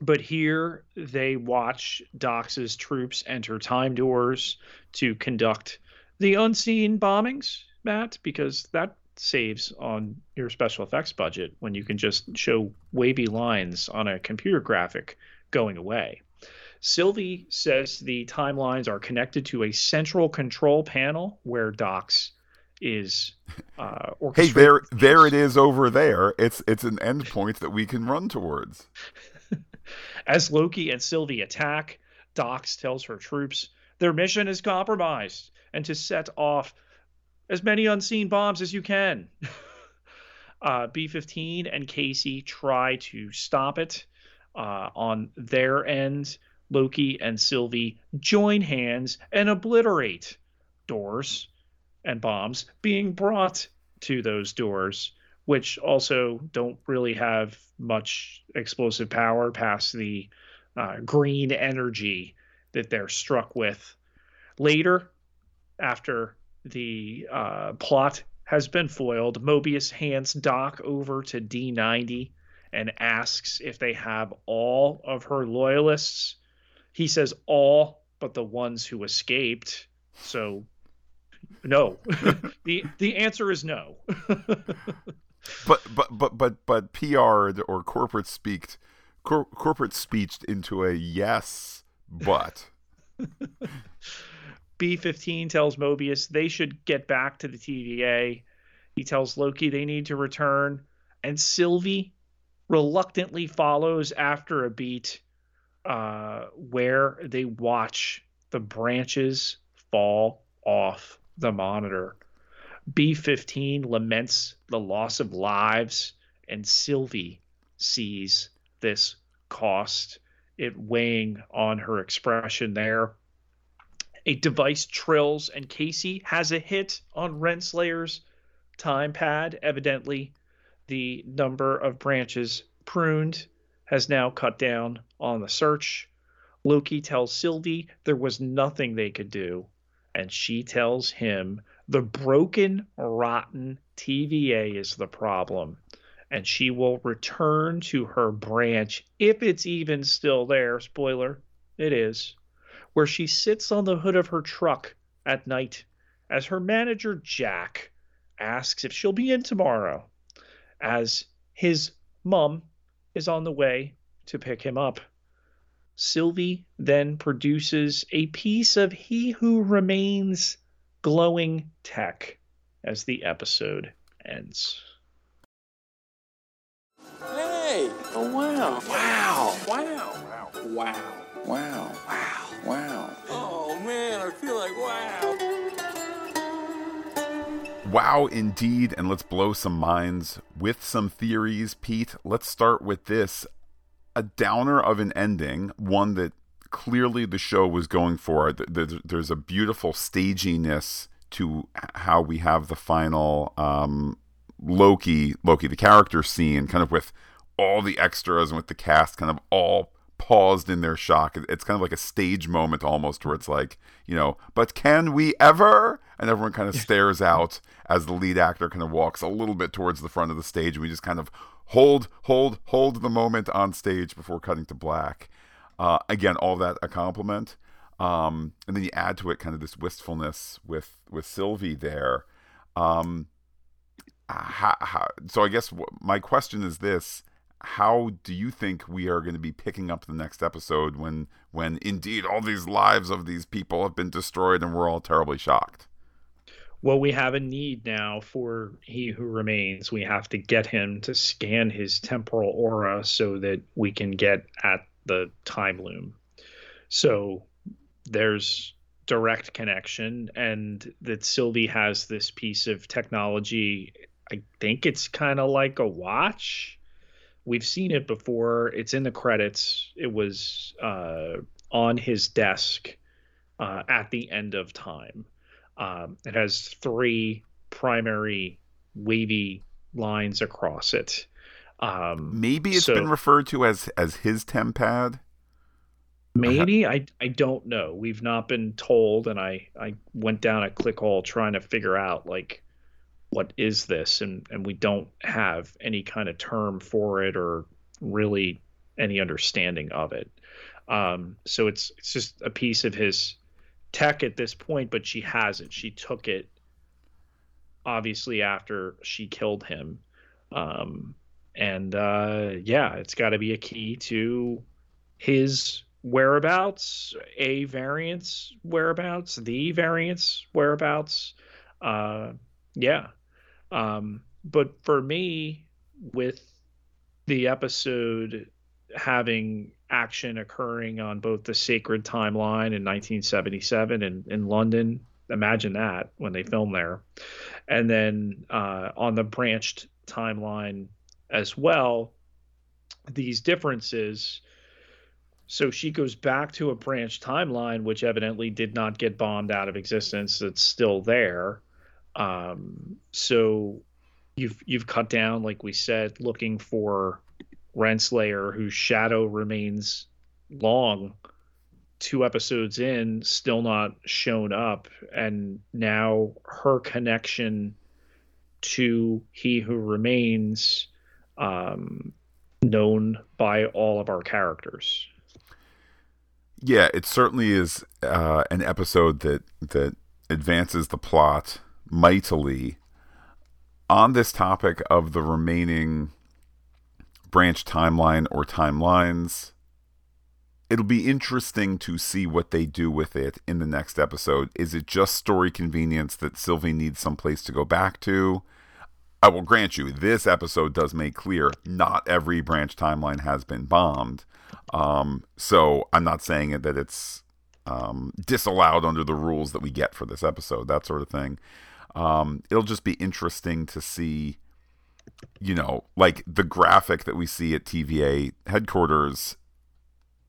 but here they watch Dox's troops enter time doors to conduct the unseen bombings, Matt, because that saves on your special effects budget when you can just show wavy lines on a computer graphic going away. Sylvie says the timelines are connected to a central control panel where Dox is uh hey, there, there it is over there. It's it's an endpoint that we can run towards. As Loki and Sylvie attack, Dox tells her troops their mission is compromised and to set off as many unseen bombs as you can. uh, B 15 and Casey try to stop it. Uh, on their end, Loki and Sylvie join hands and obliterate doors and bombs being brought to those doors, which also don't really have much explosive power past the uh, green energy that they're struck with. Later, after the uh, plot has been foiled, Mobius hands Dox over to D90 and asks if they have all of her loyalists. He says all but the ones who escaped. So no. the the answer is no. But but but but but PR or corporate speak, cor- corporate speeched into a yes, but B15 tells Mobius they should get back to the TVA. He tells Loki they need to return, and Sylvie reluctantly follows after a beat uh, where they watch the branches fall off the monitor. B15 laments the loss of lives, and Sylvie sees this cost, it weighing on her expression there. A device trills, and Casey has a hit on Renslayer's TemPad. Evidently, the number of branches pruned has now cut down on the search. Loki tells Sylvie there was nothing they could do, and she tells him the broken, rotten TVA is the problem, and she will return to her branch if it's even still there. Spoiler, it is where she sits on the hood of her truck at night as her manager Jack asks if she'll be in tomorrow, as his mum is on the way to pick him up. Sylvie then produces a piece of He Who Remains glowing tech as the episode ends. Hey! Oh wow! Wow! Wow! Wow! Wow! Wow! Wow! Oh man, I feel like wow! wow, indeed. And let's blow some minds with some theories, Pete. Let's start with this: a downer of an ending, one that clearly the show was going for. Th- th- There's a beautiful staginess to how we have the final um, Loki, Loki, the character scene, kind of with all the extras and with the cast kind of all paused in their shock. It's kind of like a stage moment almost where it's like, you know, but can we ever? And everyone kind of stares out as the lead actor kind of walks a little bit towards the front of the stage. And we just kind of hold, hold, hold the moment on stage before cutting to black. Uh, again, all that a compliment. Um, and then you add to it kind of this wistfulness with with Sylvie there. Um, how, how, so I guess w- my question is this: How do you think we are going to be picking up the next episode when when indeed all these lives of these people have been destroyed and we're all terribly shocked? Well, we have a need now for He Who Remains. We have to get him to scan his temporal aura so that we can get at the time loom. So there's direct connection, and that Sylvie has this piece of technology. I think it's kind of like a watch. We've seen it before. It's in the credits. It was uh, on his desk uh, at the end of time. Um, it has three primary wavy lines across it. Um, Maybe it's so- been referred to as as his tempad. Maybe I I don't know. We've not been told, and I I went down a click hole trying to figure out like what is this, and and we don't have any kind of term for it or really any understanding of it. Um, so it's it's just a piece of his tech at this point, but she has it. She took it obviously after she killed him. Um, and uh, yeah, it's got to be a key to his whereabouts, a variance whereabouts, the variance whereabouts. Uh, yeah. Um, but for me, with the episode having action occurring on both the sacred timeline in 1977 and in London, imagine that when they film there, and then uh, on the branched timeline as well, these differences so she goes back to a branch timeline, which evidently did not get bombed out of existence. It's still there. Um, so you've you've cut down, like we said, looking for Renslayer, whose shadow remains long. Two episodes in, still not shown up, and now her connection to He Who Remains, um, known by all of our characters. Yeah, it certainly is uh, an episode that that advances the plot mightily. On this topic of the remaining branch timeline or timelines, it'll be interesting to see what they do with it in the next episode. Is it just story convenience that Sylvie needs some place to go back to? I will grant you, this episode does make clear not every branch timeline has been bombed. Um, so I'm not saying that it's um, disallowed under the rules that we get for this episode, that sort of thing. Um, it'll just be interesting to see, you know, like the graphic that we see at TVA headquarters.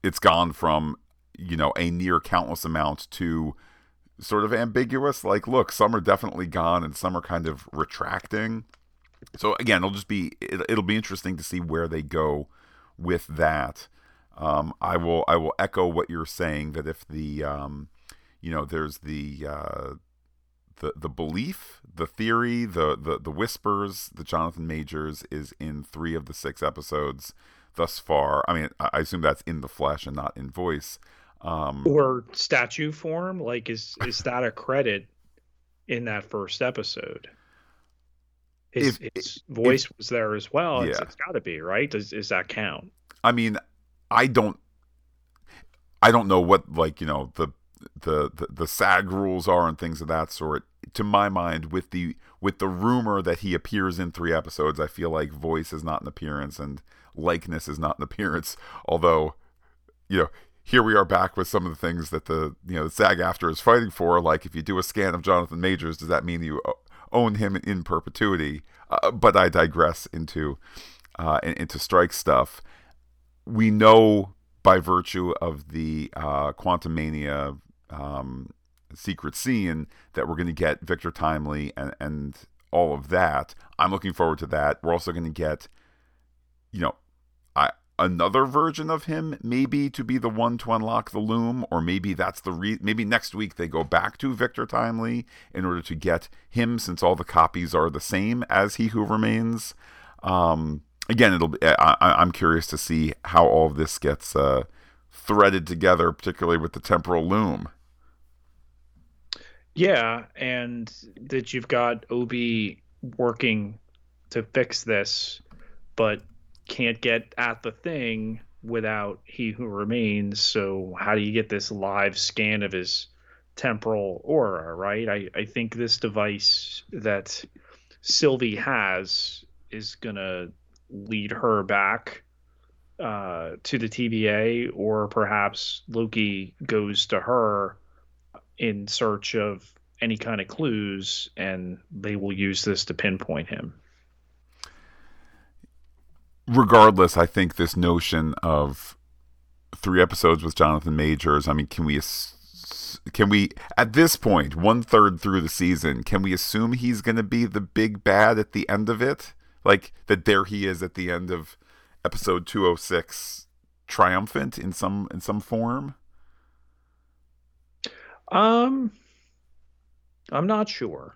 It's gone from, you know, a near countless amount to sort of ambiguous. Like, look, some are definitely gone and some are kind of retracting. So again, it'll just be it, it'll be interesting to see where they go with that. Um, I will I will echo what you're saying that if the um, you know there's the uh, the the belief, the theory, the, the the whispers that Jonathan Majors is in three of the six episodes thus far. I mean, I assume that's in the flesh and not in voice. Um, or statue form like is is that a credit in that first episode his, If- his voice was there as well it's, it's got to be right does, does that count I mean, I don't, I don't know what like you know the, the the the SAG rules are and things of that sort. To my mind, with the with the rumor that he appears in three episodes, I feel like voice is not an appearance and likeness is not an appearance. Although, you know, here we are back with some of the things that the you know the SAG-AFTRA is fighting for. Like, if you do a scan of Jonathan Majors, does that mean you own him in perpetuity? Uh, but I digress into uh, into strike stuff we know by virtue of the uh, Quantumania um, secret scene that we're going to get Victor Timely and, and all of that. I'm looking forward to that. We're also going to get, you know, I, another version of him, maybe to be the one to unlock the loom, or maybe that's the re- maybe next week they go back to Victor Timely in order to get him, since all the copies are the same as He Who Remains. Um, again, it'll. Be, I, I'm curious to see how all of this gets uh, threaded together, particularly with the temporal loom. yeah and that you've got ob working to fix this but can't get at the thing without he who remains so how do you get this live scan of his temporal aura right i, I think this device that sylvie has is to lead her back uh, to the TVA, or perhaps Loki goes to her in search of any kind of clues, and they will use this to pinpoint him. Regardless, I think this notion of three episodes with Jonathan Majors. I mean, can we can we at this point, one third through the season, can we assume he's going to be the big bad at the end of it? Like that there he is at the end of episode 206 triumphant in some in some form? Um I'm not sure.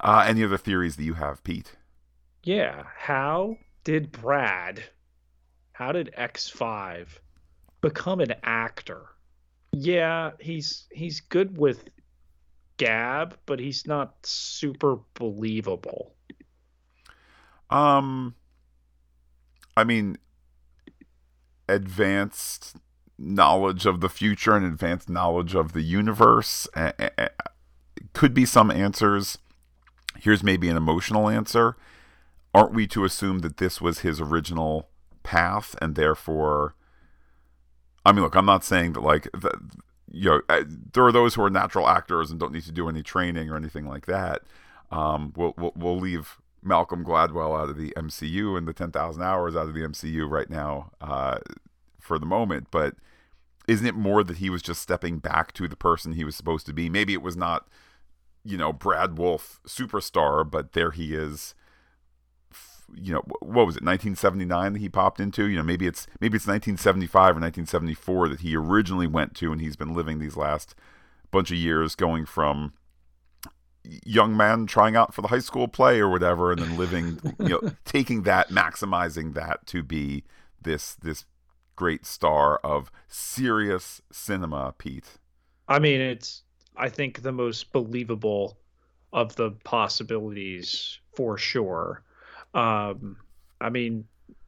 Uh, any other theories that you have, Pete? Yeah. How did Brad, how did X5 become an actor? Yeah, he's he's good with gab, but he's not super believable. Um I mean advanced knowledge of the future and advanced knowledge of the universe eh, eh, eh, could be some answers. Here's maybe an emotional answer. Aren't we to assume that this was his original path and therefore I mean look, I'm not saying that like the, you know there are those who are natural actors and don't need to do any training or anything like that. Um, we'll, we'll, we'll leave Malcolm Gladwell out of the MCU and the 10,000 hours out of the MCU right now uh, for the moment, but isn't it more that he was just stepping back to the person he was supposed to be? Maybe it was not, you know, Brad Wolfe superstar, but there he is. You know, what was it, 1979 that he popped into? You know, maybe it's maybe it's 1975 or 1974 that he originally went to, and he's been living these last bunch of years, going from young man trying out for the high school play or whatever, and then living, you know, taking that, maximizing that to be this this great star of serious cinema, Pete. I mean, it's I think the most believable of the possibilities for sure. Um, I mean,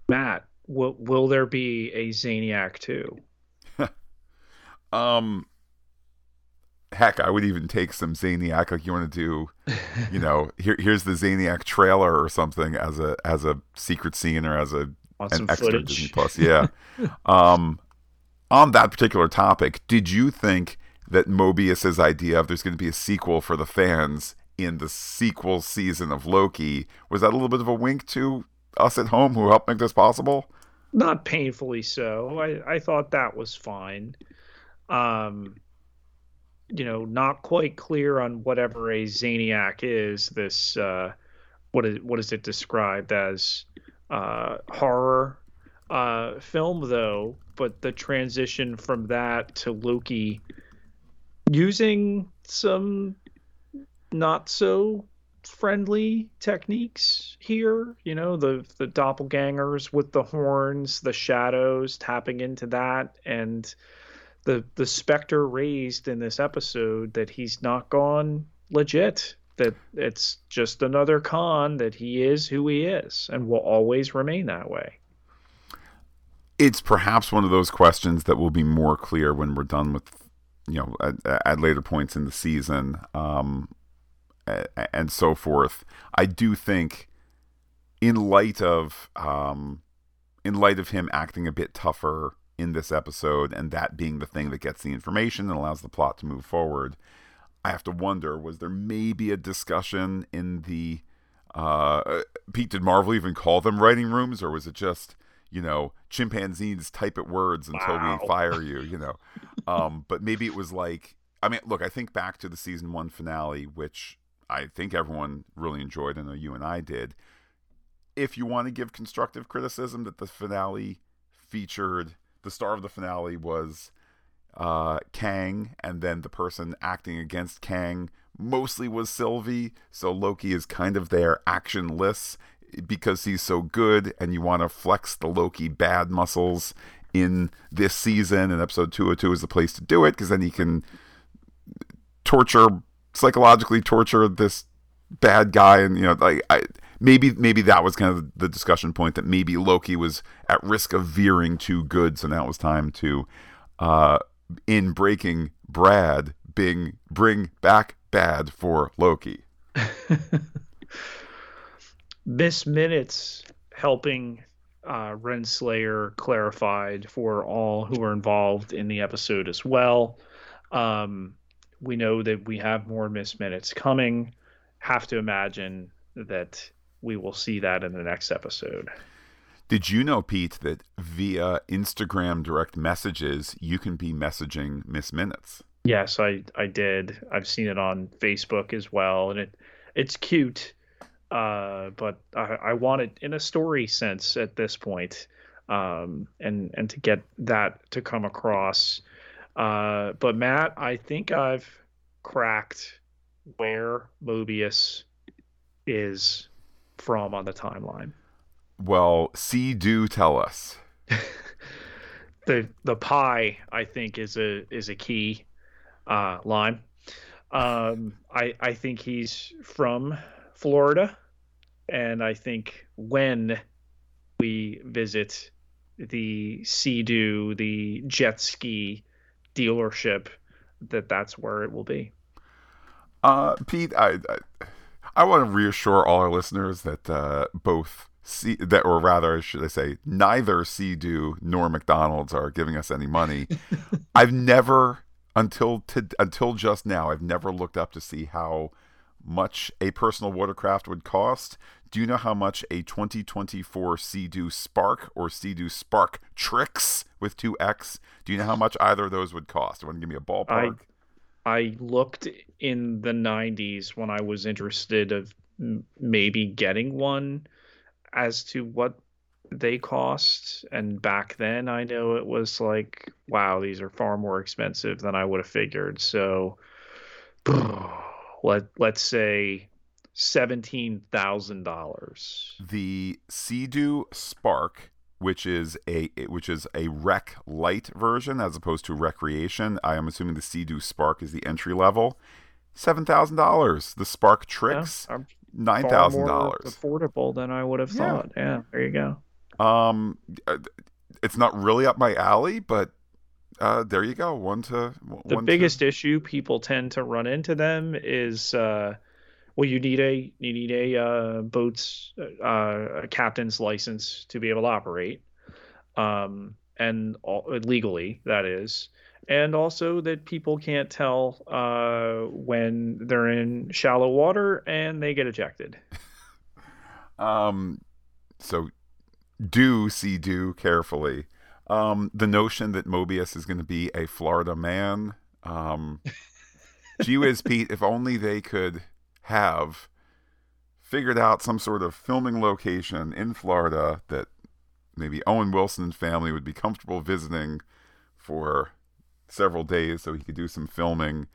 Matt, will will there be a Zaniac too? um, heck, I would even take some Zaniac. Like you want to do, you know, here here's the Zaniac trailer or something as a as a secret scene or as a an extra footage. Disney Plus. Yeah. um, on that particular topic, did you think that Mobius's idea of there's going to be a sequel for the fans in the sequel season of Loki was that a little bit of a wink to us at home who helped make this possible? Not painfully so. I, I thought that was fine. Um, you know, not quite clear on whatever a Zaniac is. This uh, what is what is it described as? Uh, horror uh, film though, but the transition from that to Loki using some not so friendly techniques here you know the the doppelgangers with the horns the shadows tapping into that and the the specter raised in this episode that he's not gone legit that it's just another con that he is who he is and will always remain that way. It's perhaps one of those questions that will be more clear when we're done with you know at, at later points in the season. Um, and so forth i do think in light of um, in light of him acting a bit tougher in this episode and that being the thing that gets the information and allows the plot to move forward i have to wonder was there maybe a discussion in the uh, pete did marvel even call them writing rooms or was it just you know, chimpanzees type at words until Wow. we fire you, you know. Um, but maybe it was like, I mean, look, I think back to the season one finale, which I think everyone really enjoyed. I know you and I did. If you want to give constructive criticism, that the finale featured the star of the finale was uh, Kang, and then the person acting against Kang mostly was Sylvie. So Loki is kind of there actionless because he's so good, and you want to flex the Loki bad muscles in this season. And episode 202 is the place to do it because then he can torture, psychologically torture this bad guy. And, you know, like, I. Maybe maybe that was kind of the discussion point that maybe Loki was at risk of veering too good, so now it was time to, uh, in breaking Brad, bring bring back bad for Loki. Miss Minutes helping uh, Renslayer clarified for all who were involved in the episode as well. Um, we know that we have more Miss Minutes coming. Have to imagine that we will see that in the next episode. Did you know, Pete, that via Instagram direct messages you can be messaging Miss Minutes? Yes, I I did. I've seen it on Facebook as well, and it it's cute. uh, but I, I want it in a story sense at this point, um, and and to get that to come across. Uh, but Matt, I think I've cracked where Mobius is from on the timeline. Well, see, do tell us. the the pie, I think, is a is a key uh, line. Um, I I think he's from Florida, and I think when we visit the Sea-Doo, the jet ski dealership, that that's where it will be. Uh, Pete, I, I, I want to reassure all our listeners that uh, both C, that, or rather, should I say, neither Sea-Doo nor McDonald's are giving us any money. I've never, until to, until just now, I've never looked up to see how much a personal watercraft would cost. Do you know how much a 2024 Sea-Doo Spark or Sea-Doo Spark Trixx with two X? Do you know how much either of those would cost? You want to give me a ballpark? I, I looked in the 90s when I was interested of maybe getting one as to what they cost and back then I know it was like wow these are far more expensive than I would have figured so let let's say seventeen thousand dollars. The Sea-Doo Spark, which is a which is a rec light version as opposed to recreation. I am assuming the Sea-Doo Spark is the entry level. Seven thousand dollars. The Spark Trixx. yeah, nine thousand dollars. Affordable than I would have yeah. thought. Yeah, there you go. Um, uh, it's not really up my alley, but uh, there you go. One to the biggest to... issue people tend to run into them is uh, well, you need a you need a uh, boat's uh, a captain's license to be able to operate, um, and all, legally that is, and also that people can't tell uh, when they're in shallow water and they get ejected. um, so do see do carefully. Um, the notion that Mobius is going to be a Florida man. Um, gee whiz, Pete, if only they could have figured out some sort of filming location in Florida that maybe Owen Wilson's family would be comfortable visiting for several days so he could do some filming.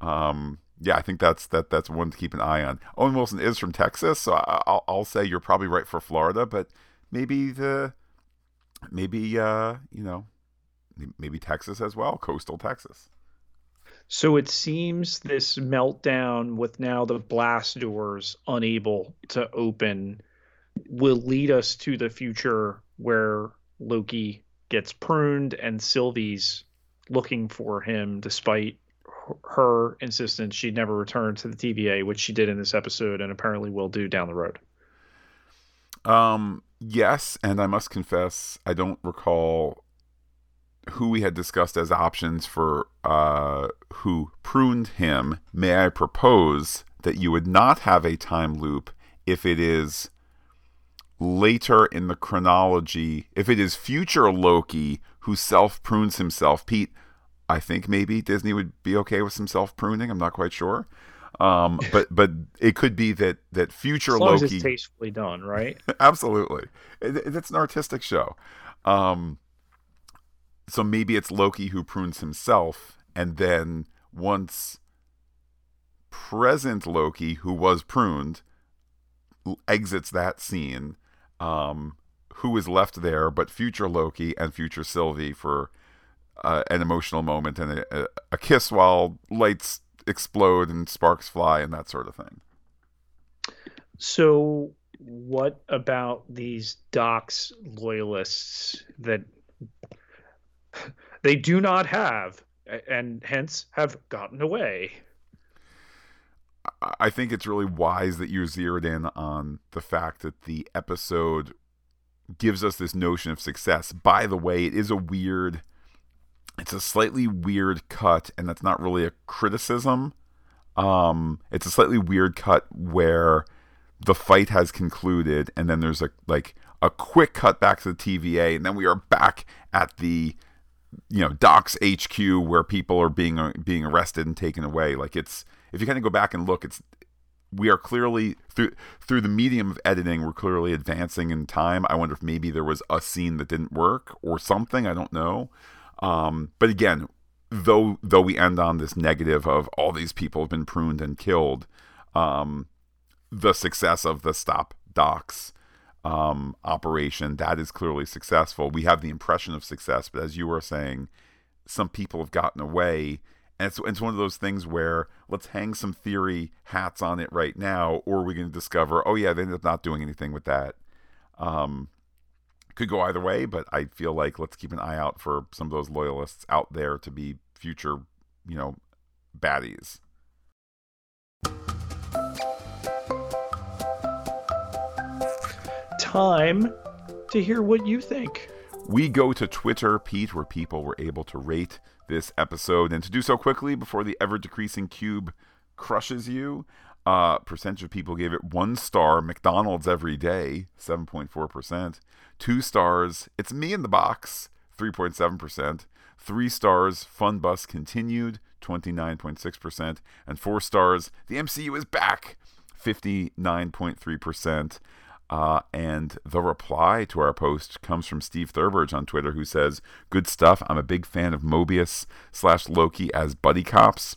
Um, yeah, I think that's that that's one to keep an eye on. Owen Wilson is from Texas, so I'll, I'll say you're probably right for Florida, but maybe the maybe uh, you know, maybe Texas as well, coastal Texas. So it seems this meltdown with now the blast doors unable to open will lead us to the future where Loki gets pruned and Sylvie's looking for him despite her insistence she'd never return to the TVA, which she did in this episode and apparently will do down the road. Um, yes, and I must confess, I don't recall who we had discussed as options for uh, who pruned him. May I propose that you would not have a time loop if it is later in the chronology, if it is future Loki who self prunes himself. Pete, I think maybe Disney would be okay with some self pruning. I'm not quite sure. Um, but but it could be that that future as long Loki as it's tastefully done, right? absolutely, it, it's an artistic show. Um, so maybe it's Loki who prunes himself, and then once present Loki, who was pruned, exits that scene, um, who is left there but future Loki and future Sylvie for uh, an emotional moment and a, a kiss while lights explode and sparks fly and that sort of thing. So, what about these Dox loyalists that they do not have and hence have gotten away? I think it's really wise that you zeroed in on the fact that the episode gives us this notion of success. By the way, it is a weird it's a slightly weird cut and that's not really a criticism. Um it's a slightly weird cut where the fight has concluded and then there's a like a quick cut back to the TVA and then we are back at the you know Dox's HQ where people are being being arrested and taken away. Like it's if you kind of go back and look it's we are clearly through through the medium of editing we're clearly advancing in time. I wonder if maybe there was a scene that didn't work or something. I don't know um, but again though though we end on this negative of all these people have been pruned and killed um, the success of the stop Dox um, operation that is clearly successful we have the impression of success but as you were saying some people have gotten away and it's, it's one of those things where let's hang some theory hats on it right now, or we're going to discover, oh, yeah, they ended up not doing anything with that. Um, could go either way, but I feel like let's keep an eye out for some of those loyalists out there to be future, you know, baddies. Time to hear what you think. We go to Twitter, Pete, where people were able to rate this episode, and to do so quickly before the ever decreasing cube crushes you. Uh, percentage of people gave it one star. McDonald's every day, seven point four percent. Two stars. It's me in the box, three point seven percent. Three stars. Fun bus continued, twenty nine point six percent, and four stars. The MCU is back, fifty nine point three percent. Uh, and the reply to our post comes from Steve Thurberge on Twitter, who says, "Good stuff. I'm a big fan of Mobius slash Loki as buddy cops.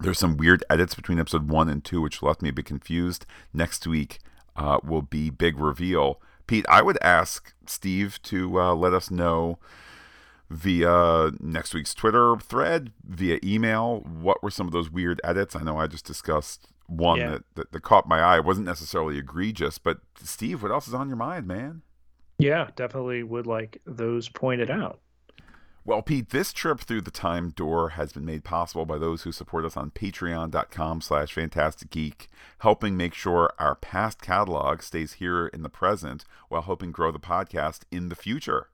There's some weird edits between episode one and two, which left me a bit confused. Next week uh, will be big reveal. Pete, I would ask Steve to uh, let us know." via next week's Twitter thread, via email. What were some of those weird edits? I know I just discussed one yeah. that, that, that caught my eye. It wasn't necessarily egregious, but Steve, what else is on your mind, man? Yeah, definitely would like those pointed out. Well, Pete, this trip through the time door has been made possible by those who support us on patreon.com slash Phantastic Geek, helping make sure our past catalog stays here in the present while helping grow the podcast in the future.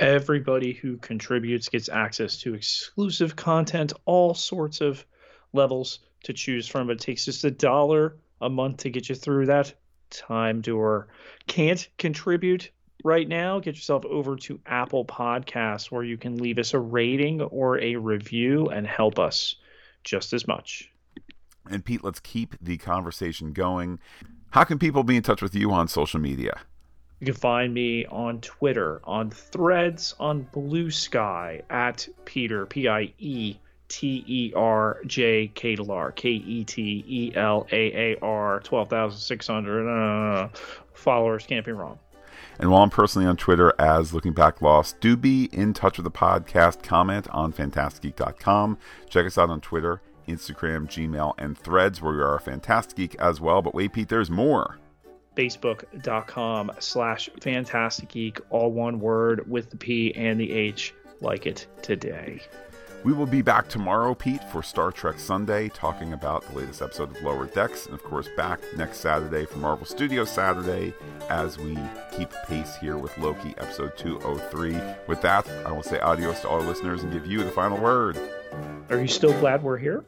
Everybody who contributes gets access to exclusive content, all sorts of levels to choose from. It takes just a dollar a month to get you through that time door. Can't contribute right now? Get yourself over to Apple Podcasts where you can leave us a rating or a review and help us just as much. And Pete, let's keep the conversation going. How can people be in touch with you on social media? You can find me on Twitter, on Threads, on Blue Sky at Peter P I E T E R J K L R K E T E L A A R twelve thousand six hundred uh, followers can't be wrong. And while I'm personally on Twitter as Looking Back Lost, do be in touch with the podcast. Comment on PhantasticGeek.com. Check us out on Twitter, Instagram, Gmail, and Threads, where we are Phantastic Geek as well. But wait, Pete, there's more. Facebook.com slash Phantastic Geek, all one word with the P and the H, like it today. We will be back tomorrow, Pete, for Star Trek Sunday, talking about the latest episode of Lower Decks, and of course, back next Saturday for Marvel Studios Saturday as we keep pace here with Loki episode 203. With that, I will say adios to all our listeners and give you the final word. Are you still glad we're here?